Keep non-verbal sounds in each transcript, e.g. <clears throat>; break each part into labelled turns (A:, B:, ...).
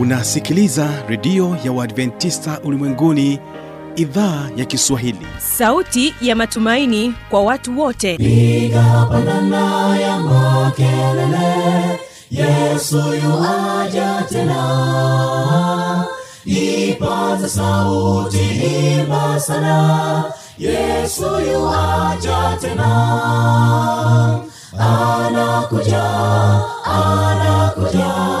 A: unasikiliza redio ya uadventista ulimwenguni idhaa ya kiswahili.
B: Sauti ya matumaini kwa watu wote.
C: Piga pandana ya makelele yesu yuaja tena. Ipaza sauti imba sana yesu yuaja tena. Anakuja anakuja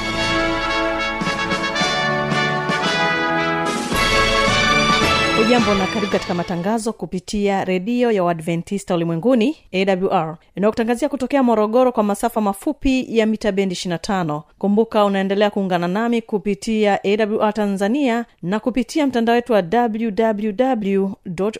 B: ujambo na karibu katika matangazo kupitia redio ya uadventista ulimwenguni awr inayokutangazia kutokea morogoro kwa masafa mafupi ya mita bendi 25 kumbuka unaendelea kuungana nami kupitia awr tanzania na kupitia mtandao wetu wa www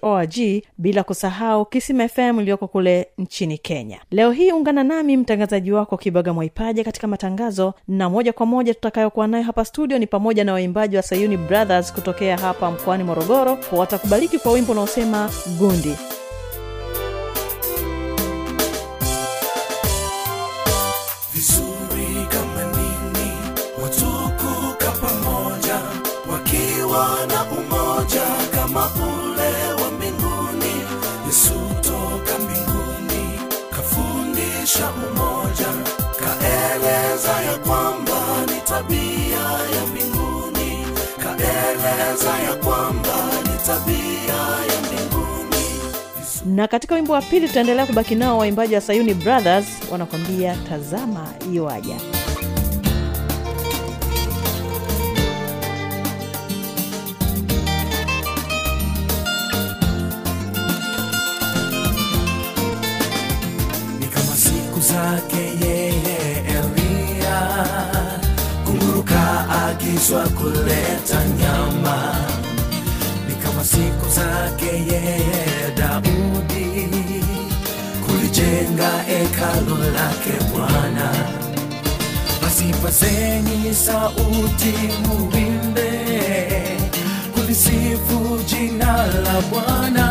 B: org bila kusahau kisima fm iliyoko kule nchini kenya. Leo hii ungana nami mtangazaji wako kibaga mwaipaja katika matangazo na moja kwa moja tutakayokuwa nayo hapa studio ni pamoja na waimbaji wa sayuni brothers kutokea hapa mkoani morogoro watakubaliki kwa wimbo unaosema gundi
C: na
B: katika wimbo wa pili tutaendelea kubaki nao waimbaji wa sayuni brothers wanakwambia tazama iwaja
C: ni kama siku zake yeye Elia, kunguruka akiswa kuleta nyama. Kama siku zake yeye Daudi, kulijenga hekalu lake Bwana. Basi pazeni sauti, muimbe kulisifu jina la Bwana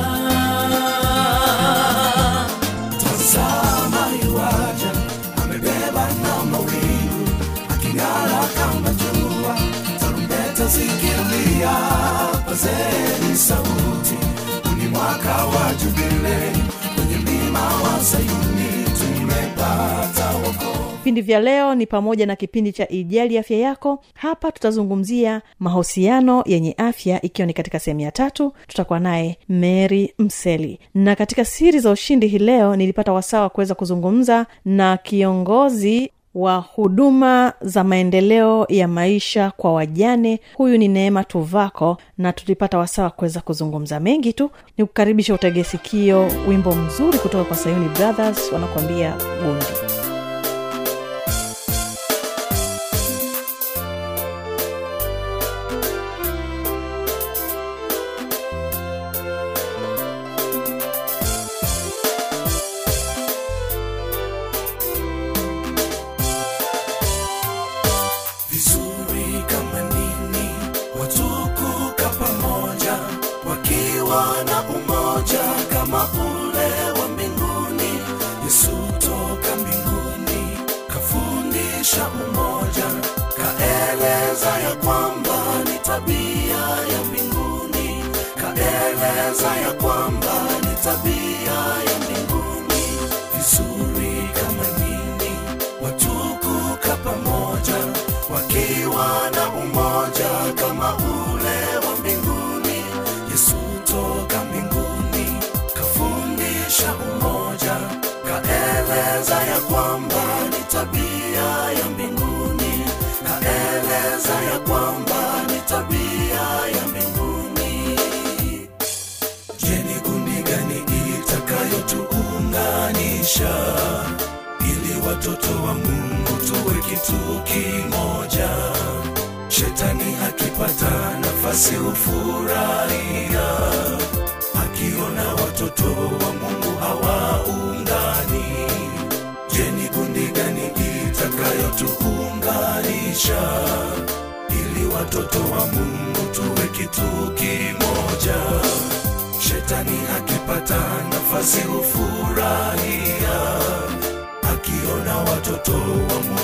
C: sauti. Ni mwaka wa jubile kwenye mlima wa sayuni tumepata wokovu.
B: Vipindi vya leo ni pamoja na kipindi cha ijali afya yako. Hapa tutazungumzia mahusiano yenye afya ikiwa ni katika sehemu ya tatu tutakuwa naye mary mseli. Na katika siri za ushindi hii leo nilipata wasaa wa kuweza kuzungumza na kiongozi wa huduma za maendeleo ya maisha kwa wajane. Huyu ni neema tuvako na tulipata wasaa wa kuweza kuzungumza mengi tu. Ni kukaribisha utegesikio wimbo mzuri kutoka kwa sayuni brothers wanakuambia gundi
C: kaeleza ya kwamba ni tabia ya mbinguni. Je, ni kundi gani itakayotuunganisha ili watoto wa Mungu tuwe kitu kimoja? Shetani akipata nafasi hufurahia, akiona watoto wa mungu hawaungani. Je ni kundi itakayotuunganisha ili watoto wa mungu tuwe kitu kimoja. Shetani akipata nafasi hufurahia akiona watoto wa mungu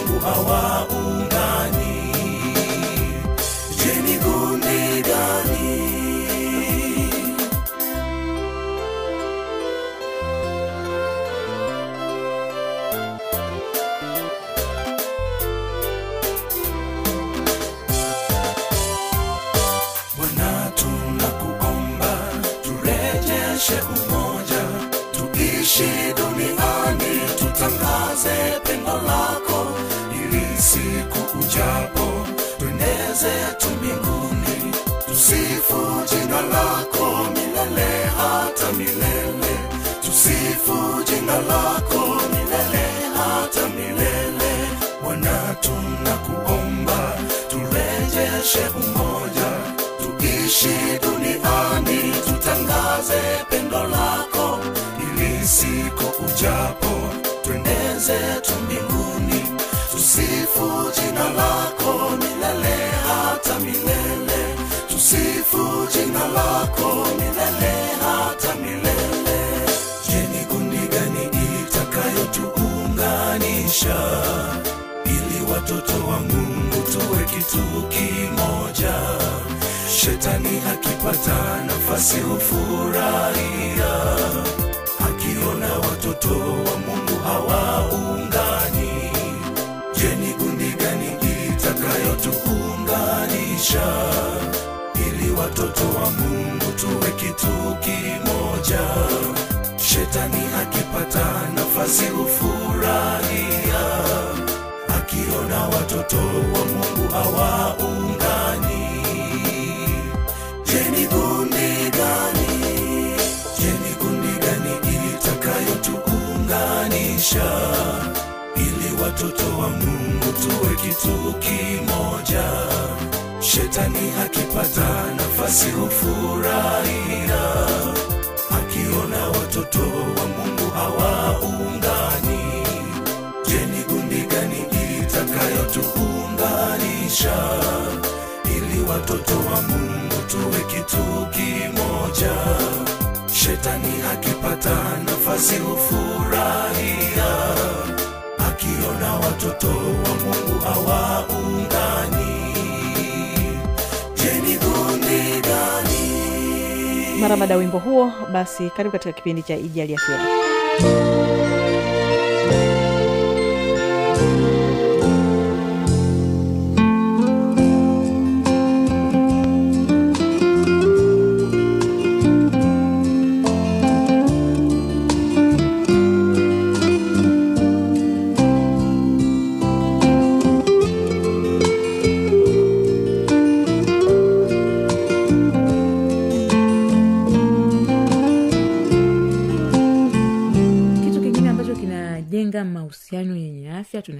C: pendo lako, ili siku ujapo tuendeze tu mbinguni, tusifu jina lako milele hata milele, tusifu jina lako milele hata milele. Je, kundi gani itakayotuunganisha ili watoto wa Mungu tuwe kitu kimoja? Shetani akipata nafasi hufurahia, akiona watoto wa Mungu hawaungani. Je, ni kundi gani itakayotuunganisha ili watoto wa Mungu tuwe kitu kimoja? Shetani akipata nafasi hufurahia, akiona watoto wa Mungu hawaungani. Tuwe kimoja? Shetani akipata nafasi hufurahia, akiona watoto wa Mungu hawaungani. Je, ni gundi gani itakayotuunganisha ili watoto wa Mungu tuwe kitu kimoja? Shetani akipata nafasi hufurahia, akiona watoto wa Mungu hawaungani. Je,
B: mara baada ya wimbo huo basi karibu katika kipindi cha ijali ya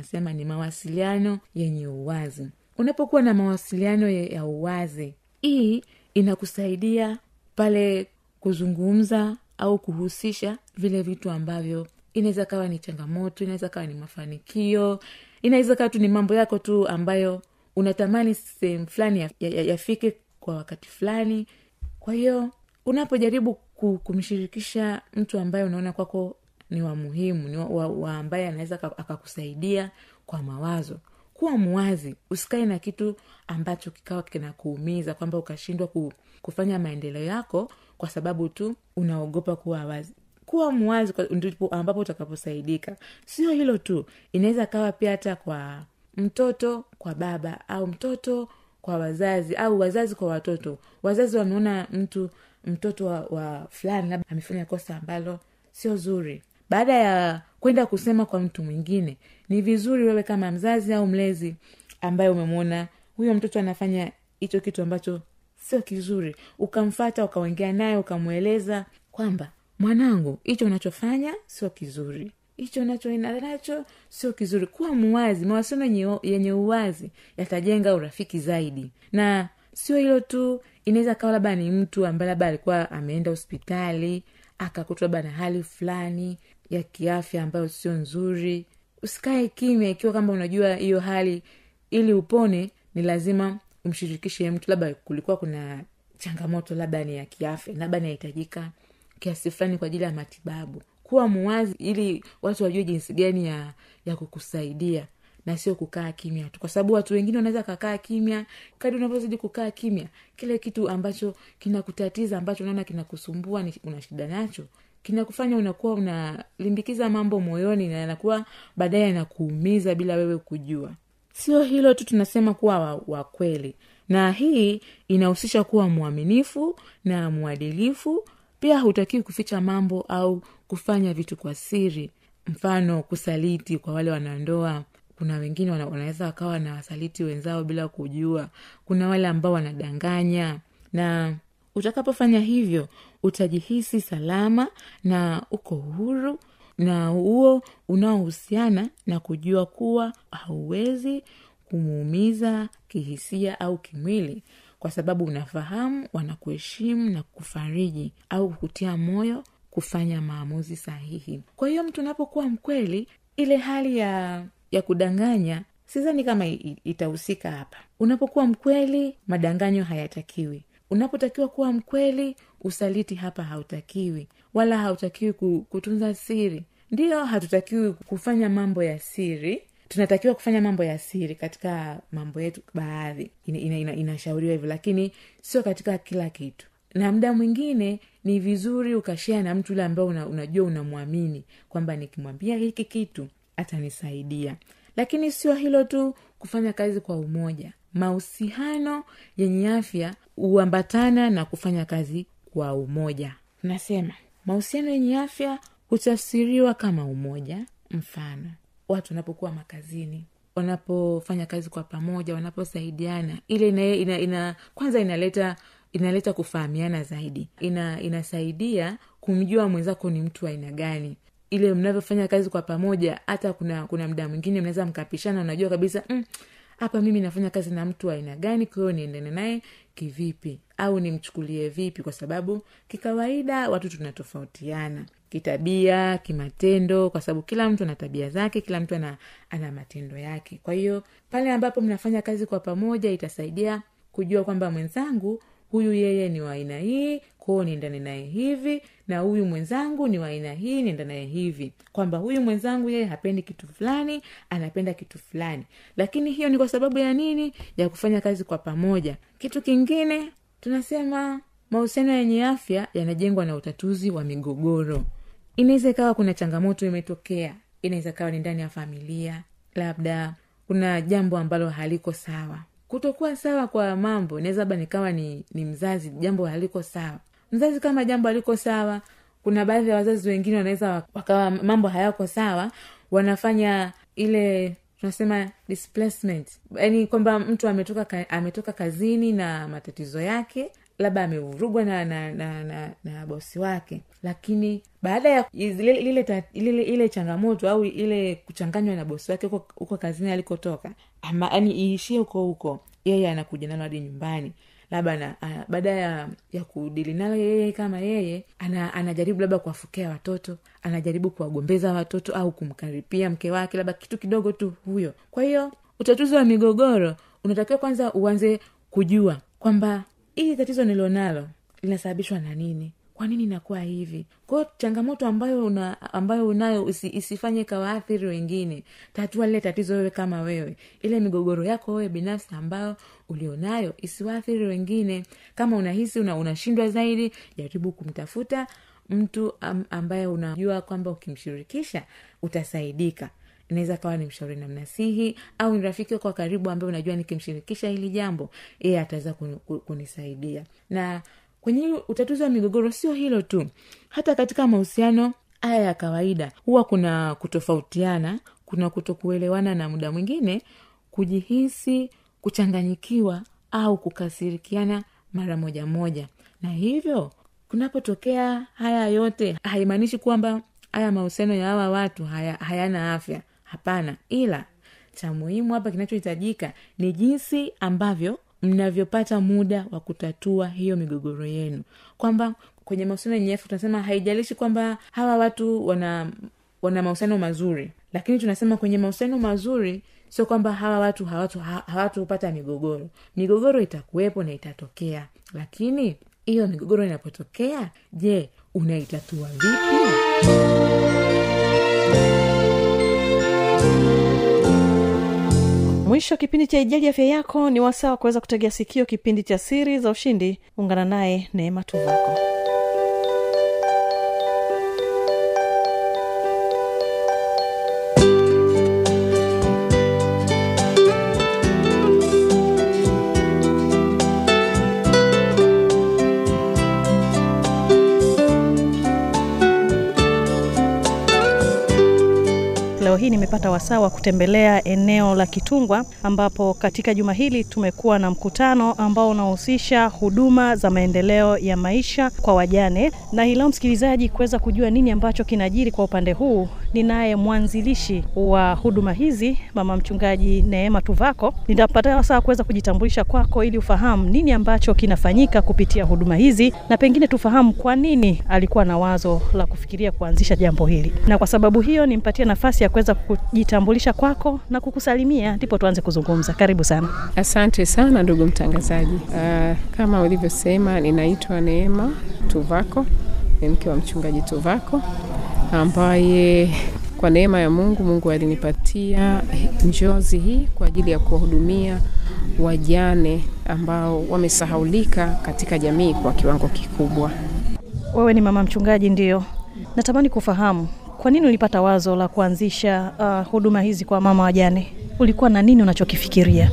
D: afya tunasema ni mawasiliano yenye uwazi. Unapokuwa na mawasiliano ya uwazi hii inakusaidia pale kuzungumza au kuhusisha vile vitu ambavyo inaweza kawa ni changamoto inaweza kawa ni mafanikio inaweza kawa tu ni mambo yako tu ambayo unatamani sehemu fulani yafike ya, ya kwa wakati fulani. Kwa hiyo unapojaribu kumshirikisha mtu ambaye unaona kwako ni wa muhimu ni wa, wa, ambaye anaweza akakusaidia kwa mawazo. Kuwa mwazi usikae na kitu ambacho kikawa kinakuumiza kwamba ukashindwa ku, kufanya maendeleo yako kwa sababu tu unaogopa kuwa wazi. Kuwa mwazi ndipo ambapo utakaposaidika. Sio hilo tu inaweza kawa pia hata kwa mtoto kwa baba au mtoto kwa wazazi au wazazi kwa watoto. Wazazi wameona mtu mtoto wa, wa fulani labda amefanya kosa ambalo sio zuri baada ya kwenda kusema kwa mtu mwingine ni vizuri wewe kama mzazi au mlezi ambaye umemwona huyo mtoto anafanya hicho kitu ambacho sio kizuri ukamfata ukaongea naye ukamweleza kwamba mwanangu hicho unachofanya sio kizuri. Hicho nacho sio kizuri. Kuwa muwazi mawasiliano yenye uwazi yatajenga urafiki zaidi. Na sio hilo tu inaweza kawa labda ni mtu ambaye labda alikuwa ameenda hospitali akakutwa labda na hali fulani ya kiafya ambayo sio nzuri. Usikae kimya ikiwa kwamba unajua hiyo hali. Ili upone ni lazima umshirikishe mtu. Labda kulikuwa kuna changamoto labda ni ya kiafya labda inahitajika kiasi fulani kwa ajili ya matibabu. Kuwa muwazi ili watu wajue jinsi gani ya ya kukusaidia na sio kukaa kimya tu. Kwa sababu watu wengine wanaweza kakaa kimya kadi unavyozidi kukaa kimya kile kitu ambacho kinakutatiza ambacho unaona kinakusumbua ni una shida nacho kinakufanya unakuwa unalimbikiza mambo moyoni na yanakuwa baadaye yanakuumiza bila wewe kujua. Sio hilo tu tunasema kuwa wa, wa na hii inahusisha kuwa mwaminifu na mwadilifu. Pia hutakiwi kuficha mambo au kufanya vitu kwa siri. Mfano kusaliti kwa wale wanandoa kuna wengine wana, wanaweza wakawa na wasaliti wenzao bila kujua. Kuna wale ambao wanadanganya. Na utakapofanya hivyo utajihisi salama na uko huru na huo unaohusiana na kujua kuwa hauwezi kumuumiza kihisia au kimwili kwa sababu unafahamu wanakuheshimu na kufariji au kukutia moyo kufanya maamuzi sahihi. Kwa hiyo mtu unapokuwa mkweli ile hali ya ya kudanganya sidhani kama itahusika hapa. Unapokuwa mkweli madanganyo hayatakiwi unapotakiwa kuwa mkweli usaliti hapa hautakiwi wala hautakiwi kutunza siri. Ndiyo hatutakiwi kufanya mambo ya siri. Tunatakiwa kufanya mambo ya siri katika mambo yetu baadhi. Inashauriwa ina, ina, ina lakini sio katika kila kitu. Na mda mwingine ni vizuri ukashea na mtu yule ambao una, unajua unamwamini kwamba nikimwambia hiki kitu atanisaidia. Lakini sio hilo tu kufanya kazi kwa umoja mahusiano yenye afya huambatana na kufanya kazi kwa umoja. Nasema mahusiano yenye afya hutafsiriwa kama umoja. Mfano watu wanapokuwa makazini wanapofanya kazi kwa pamoja wanaposaidiana ile ina, ina, ina kwanza inaleta inaleta kufahamiana zaidi. Ina inasaidia kumjua mwenzako ni mtu aina gani. Ile mnavyofanya kazi kwa pamoja hata kuna kuna mda mwingine mnaweza mkapishana unajua kabisa "Mm, hapa mimi nafanya kazi na mtu aina gani kwahiyo niendane naye kivipi? Au nimchukulie vipi? Kwa sababu kikawaida watu tunatofautiana. Kitabia kimatendo kwa sababu kila mtu ana tabia zake kila mtu ana, ana matendo yake. Kwa hiyo pale ambapo mnafanya kazi kwa pamoja itasaidia kujua kwamba mwenzangu huyu yeye ni wa aina hii kwao niendane naye hivi na huyu mwenzangu ni wa aina hii nienda naye hivi. Kwamba huyu mwenzangu yeye hapendi kitu fulani anapenda kitu fulani. Lakini hiyo ni kwa sababu ya nini? Ya kufanya kazi kwa pamoja. Kitu kingine tunasema mahusiano yenye afya yanajengwa na utatuzi wa migogoro. Inaweza ikawa kuna changamoto imetokea. Inaweza ikawa ni ndani ya familia labda kuna jambo ambalo haliko sawa kutokuwa sawa kwa mambo inaweza labda nikawa ni, ni mzazi jambo haliko sawa. Mzazi kama jambo haliko sawa kuna baadhi ya wazazi wengine wanaweza wakawa mambo hayako sawa wanafanya ile tunasema displacement. Yaani kwamba mtu ametoka ka, ametoka kazini na matatizo yake labda amevurugwa na na, na, na na bosi wake. Lakini baada ya ile, ile, ile, ile changamoto au ile kuchanganywa na bosi wake huko kazini alikotoka yani iishie huko huko yeye anakuja nalo hadi nyumbani. Labda na- baada ya ya kudili nalo yeye kama yeye ana, anajaribu labda kuwafukia watoto anajaribu kuwagombeza watoto au kumkaripia mke wake labda kitu kidogo tu huyo. Kwa hiyo utatuzi wa migogoro unatakiwa kwanza uanze kujua kwamba hili tatizo nilionalo linasababishwa na nini? Kwa nini inakuwa hivi? Kwao changamoto ambayo una ambayo unayo isi, isifanye ikawaathiri wengine tatua lile tatizo wewe kama wewe. Ile migogoro yako wewe binafsi ambayo ulionayo isiwaathiri wengine. Kama unahisi una, unashindwa zaidi jaribu kumtafuta mtu ambaye unajua kwamba ukimshirikisha utasaidika inaweza kawa ni mshauri na mnasihi au ni rafiki wako wa karibu ambaye unajua nikimshirikisha hili jambo yeye ataweza kunisaidia. Na kwenye utatuzi wa migogoro sio hilo tu. Hata katika mahusiano haya ya kawaida huwa kuna kutofautiana kuna kutokuelewana na muda mwingine kujihisi kuchanganyikiwa au kukasirikiana mara moja moja. Na hivyo kunapotokea haya yote haimaanishi kwamba haya mahusiano ya hawa watu haya, hayana afya hapana ila cha muhimu hapa kinachohitajika ni jinsi ambavyo mnavyopata muda wa kutatua hiyo migogoro yenu. Kwamba kwenye mahusiano yenye afya tunasema haijalishi kwamba hawa watu wana wana mahusiano mazuri. Lakini tunasema kwenye mahusiano mazuri sio kwamba hawa watu hawatu ha- hawatupata migogoro. Migogoro itakuwepo na itatokea. Lakini hiyo migogoro inapotokea je unaitatua vipi
B: mwisho kipindi cha ijali afya yako ni wasaa wa kuweza kutegea sikio kipindi cha siri za ushindi. Ungana naye neema tuvako hii nimepata wasaa wa kutembelea eneo la kitungwa ambapo katika juma hili tumekuwa na mkutano ambao unahusisha huduma za maendeleo ya maisha kwa wajane. Na hii leo msikilizaji kuweza kujua nini ambacho kinajiri kwa upande huu ninaye mwanzilishi wa huduma hizi mama mchungaji neema tuvako. Nitapata wasaa wa kuweza kujitambulisha kwako ili ufahamu nini ambacho kinafanyika kupitia huduma hizi na pengine tufahamu kwa nini alikuwa na wazo la kufikiria kuanzisha jambo hili. Na kwa sababu hiyo nimpatie nafasi ya kuweza kujitambulisha kwako na kukusalimia ndipo tuanze kuzungumza karibu sana
E: Asante sana ndugu mtangazaji. Uh, kama ulivyosema, ninaitwa Neema Tuvako, ni mke wa mchungaji Tuvako ambaye kwa neema ya Mungu, Mungu alinipatia njozi hii kwa ajili ya kuwahudumia wajane ambao wamesahaulika katika jamii kwa kiwango kikubwa.
B: wewe ni mama mchungaji ndio natamani kufahamu kwa nini ulipata wazo la kuanzisha uh, huduma hizi kwa mama wajane ulikuwa na nini unachokifikiria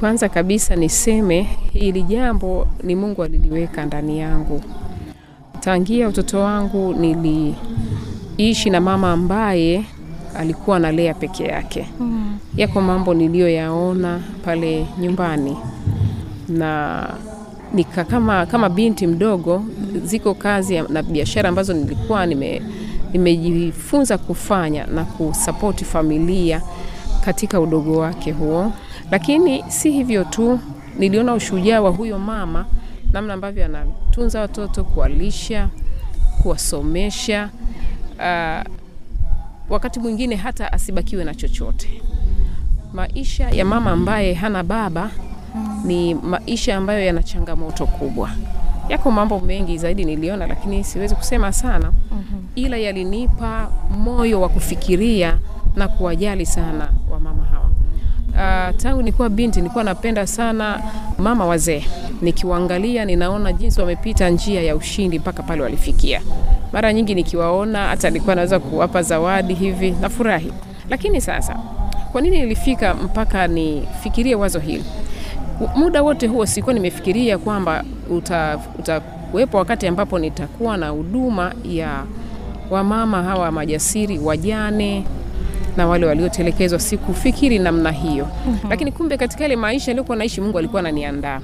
E: Kwanza kabisa niseme hili jambo ni Mungu aliliweka ndani yangu. Tangia utoto wangu niliishi na mama ambaye alikuwa analea peke yake. Mm. Yako mambo niliyoyaona pale nyumbani na nika kama, kama binti mdogo, ziko kazi na biashara ambazo nilikuwa nime nimejifunza kufanya na kusapoti familia katika udogo wake huo. Lakini si hivyo tu, niliona ushujaa wa huyo mama, namna ambavyo anatunza watoto, kuwalisha, kuwasomesha, uh, wakati mwingine hata asibakiwe na chochote. Maisha ya mama ambaye hana baba ni maisha ambayo yana changamoto kubwa. Yako mambo mengi zaidi niliona, lakini siwezi kusema sana, ila yalinipa moyo wa kufikiria na kuwajali sana wamama hawa. Uh, tangu nilikuwa binti nilikuwa napenda sana mama wazee, nikiwaangalia ninaona jinsi wamepita njia ya ushindi mpaka pale walifikia. Mara nyingi nikiwaona, hata nilikuwa naweza kuwapa zawadi hivi, nafurahi. Lakini sasa, kwa nini nilifika mpaka nifikirie wazo hili? Muda wote huo sikuwa nimefikiria kwamba utakuwepo wakati ambapo nitakuwa na huduma ya wamama hawa majasiri, wajane na wale waliotelekezwa. Sikufikiri namna hiyo mm-hmm. Lakini kumbe katika yale maisha yaliyokuwa naishi, Mungu alikuwa ananiandaa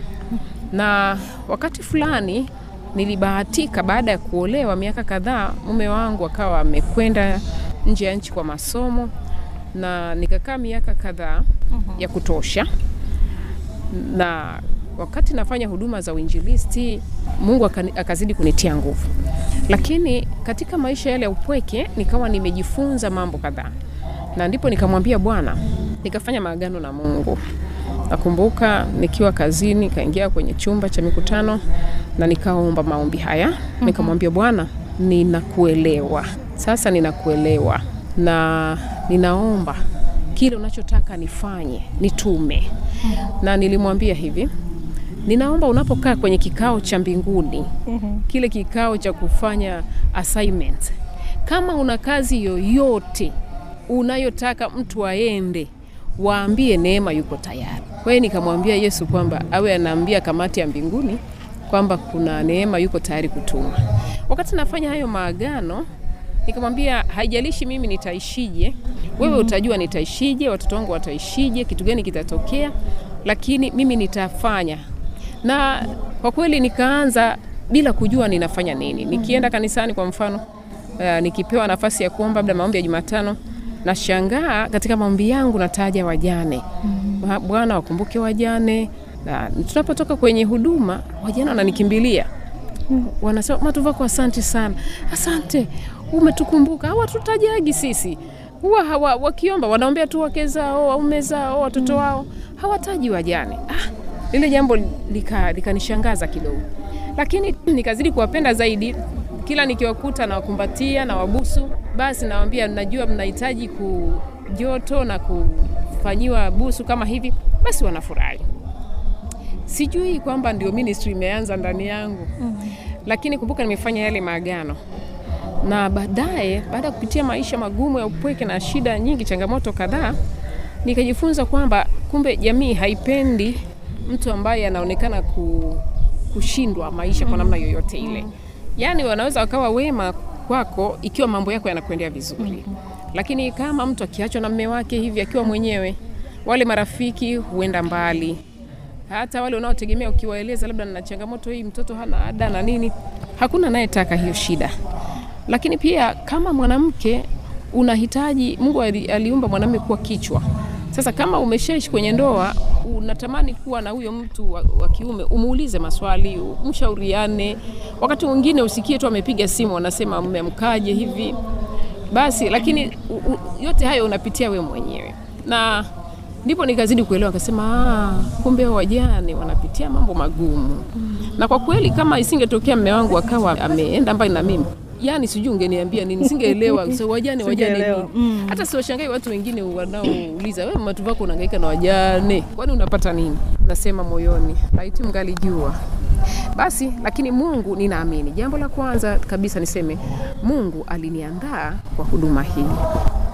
E: na wakati fulani nilibahatika, baada ya kuolewa miaka kadhaa, mume wangu akawa amekwenda nje ya nchi kwa masomo, na nikakaa miaka kadhaa mm-hmm. ya kutosha na wakati nafanya huduma za uinjilisti Mungu akazidi kunitia nguvu, lakini katika maisha yale ya upweke nikawa nimejifunza mambo kadhaa, na ndipo nikamwambia Bwana, nikafanya maagano na Mungu. Nakumbuka nikiwa kazini, kaingia kwenye chumba cha mikutano na nikaomba maombi haya mm-hmm. Nikamwambia Bwana, ninakuelewa sasa, ninakuelewa na ninaomba kile unachotaka nifanye nitume. Na nilimwambia hivi, ninaomba unapokaa kwenye kikao cha mbinguni, kile kikao cha kufanya assignment, kama una kazi yoyote unayotaka mtu aende, waambie Neema yuko tayari. Kwa hiyo nikamwambia Yesu kwamba awe anaambia kamati ya mbinguni kwamba kuna Neema yuko tayari kutuma. Wakati nafanya hayo maagano nikamwambia haijalishi mimi nitaishije, wewe utajua nitaishije, watoto wangu wataishije, kitu gani kitatokea, lakini mimi nitafanya. Na kwa kweli nikaanza bila kujua ninafanya nini. Nikienda kanisani kwa mfano, uh, nikipewa nafasi ya kuomba labda maombi ya Jumatano, nashangaa katika maombi yangu nataja wajane. Bwana wakumbuke wajane, na tunapotoka kwenye huduma wajane wananikimbilia wanasema matuvako asante sana asante umetukumbuka hawatutajagi sisi. Huwa hawa, wakiomba wanaombea tu wake zao waume zao watoto wao hawataji wajane. Ah, lile jambo lika- likanishangaza kidogo. Lakini <clears throat> nikazidi kuwapenda zaidi. Kila nikiwakuta nawakumbatia na wabusu basi nawambia najua mnahitaji kujoto na kufanyiwa busu kama hivi basi wanafurahi. Sijui kwamba ndio ministry imeanza ndani yangu. Mm. lakini kumbuka nimefanya yale maagano na baadaye baada ya kupitia maisha magumu ya upweke na shida nyingi changamoto kadhaa nikajifunza kwamba kumbe jamii haipendi mtu ambaye anaonekana kushindwa maisha kwa namna yoyote ile. Yaani wanaweza wakawa wema kwako ikiwa mambo yako yanakuendea vizuri. Lakini kama mtu akiachwa na mme wake hivi akiwa mwenyewe wale marafiki huenda mbali. Hata wale unaotegemea ukiwaeleza labda na changamoto hii mtoto hana ada na nini hakuna anayetaka hiyo shida lakini pia kama mwanamke unahitaji mungu aliumba mwanamume kuwa kichwa. Sasa kama umeshaishi kwenye ndoa unatamani kuwa na huyo mtu wa, wa kiume umuulize maswali mshauriane wakati mwingine usikie tu amepiga simu anasema mmemkaje hivi? Basi lakini u, u, yote hayo unapitia we mwenyewe. Na ndipo nikazidi kuelewa akasema "Ah, kumbe wajane wanapitia mambo magumu. Na kwa kweli kama isingetokea mme wangu akawa ameenda mbali na mimi yani sijui ungeniambia nini singeelewa. So, wajane wajane.
B: Mm.
E: hata siwashangai watu wengine wanaouliza we matu vako unahangaika na wajane? Kwani unapata nini? Nasema moyoni laiti mgalijua basi lakini mungu ninaamini. Jambo la kwanza kabisa niseme mungu aliniandaa kwa huduma hii.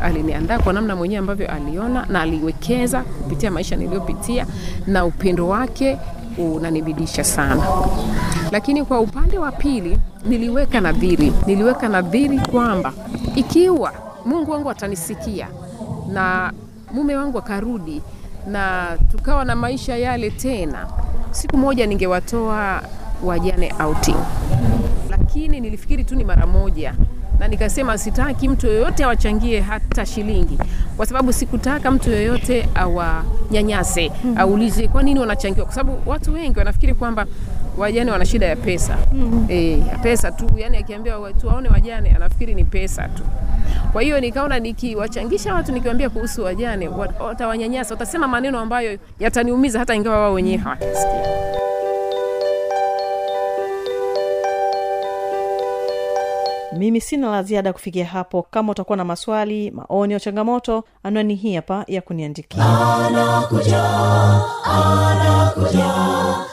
E: Aliniandaa kwa namna mwenyewe ambavyo aliona na aliwekeza kupitia maisha niliyopitia na upendo wake unanibidisha sana lakini kwa upande wa pili niliweka nadhiri. Niliweka nadhiri kwamba ikiwa mungu wangu atanisikia na mume wangu akarudi na tukawa na maisha yale tena siku moja ningewatoa wajane outing. Lakini nilifikiri tu ni mara moja na nikasema sitaki mtu yoyote awachangie hata shilingi kwa sababu sikutaka mtu yoyote awanyanyase mm-hmm. aulize kwa nini wanachangiwa. Kwa sababu watu wengi wanafikiri kwamba wajane wana shida ya pesa. Mm-hmm. e, ya pesa tu. Yani akiambia watu waone wajane anafikiri ni pesa tu. Kwa hiyo nikaona nikiwachangisha watu nikiwaambia kuhusu wajane wat- watawanyanyasa watasema maneno ambayo yataniumiza hata ingawa wao wenyewe hawatasikia
B: mimi sina la ziada kufikia hapo. Kama utakuwa na maswali maoni au changamoto anwani hii hapa ya kuniandikia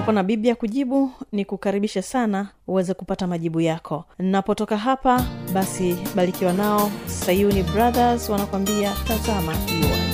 B: utakuwa na biblia kujibu ni kukaribisha sana uweze kupata majibu yako. Napotoka hapa basi barikiwa nao sayuni brothers wanakwambia tazama iwanja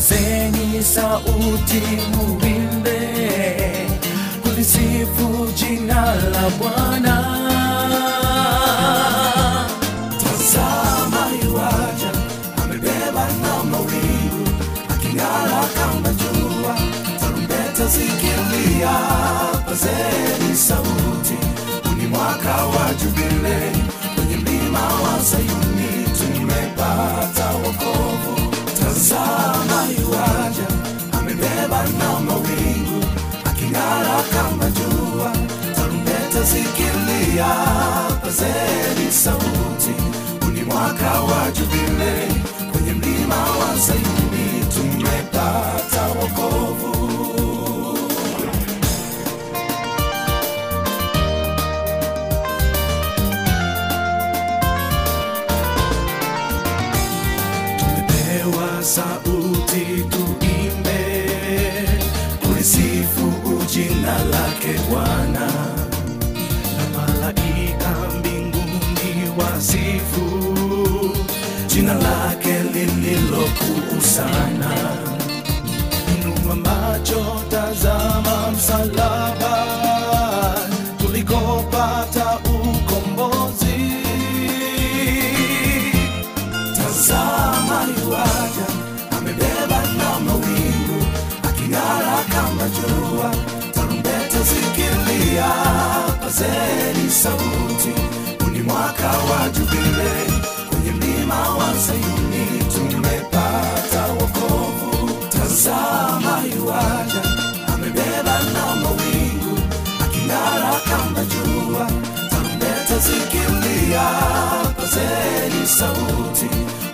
C: pazeni sauti muimbe kulisifu jina la bwana. Tazama yuaja amebeba na mawingu aking'ara kama jua tarumbeta zikilia pazeni sauti ni mwaka zikilia pazeni sauti uni mwaka wa jubile kwenye mlima wa sayuni tumepata wokovu. Sauti tuimbe kulisifu jina lake bwana wasifu. Jina lake lililokuu sana inua macho tazama msalaba. Tulikopata ukombozi. Tazama yuaja amebeba na mawingu aking'ara kama jua. Tarumbeta zikilia pazeni sauti mwaka wa jubile kwenye mlima wa sayuni tumepata wokovu. Tazama yuaja amebeba na mawingu aking'ara kama jua. Tarumbeta zikilia pazeni sauti.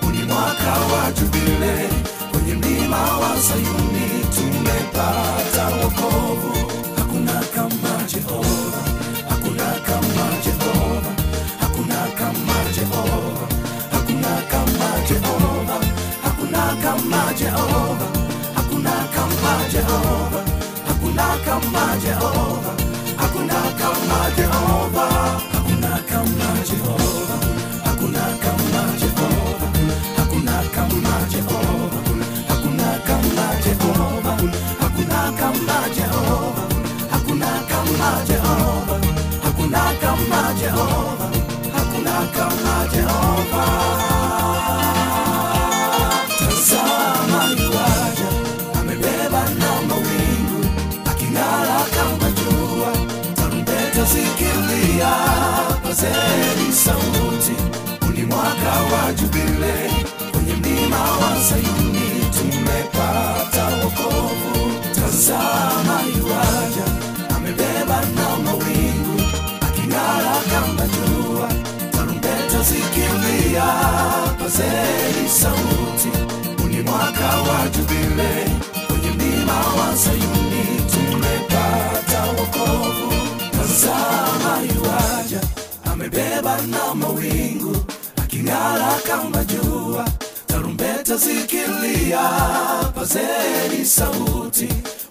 C: Uni mwaka wa jubile kwenye mlima wa sayuni tumepata wokovu kama jehova. Hakuna kama jehova pazeni sauti uni mwaka wa jubile. Kwenye mlima wa sayuni tumepata wokovu. Tazama yuaja amebeba na mawingu aking'ara kama jua. Tarumbeta zikilia pazeni sauti uni mwaka wa jubile. Kwenye mlima wa sayuni amebeba na mawingu aking'ara kama jua. Tarumbeta zikilia pazeni sauti.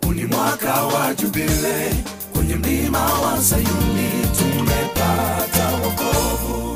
C: Uni mwaka wa jubile kwenye mlima wa sayuni tumepata wokovu